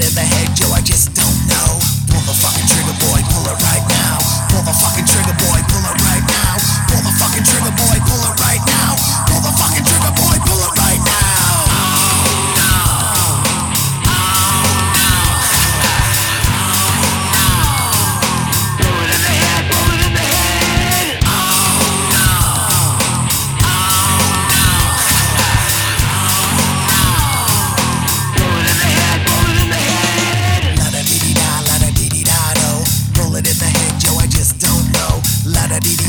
In the head, yo, I just Daddy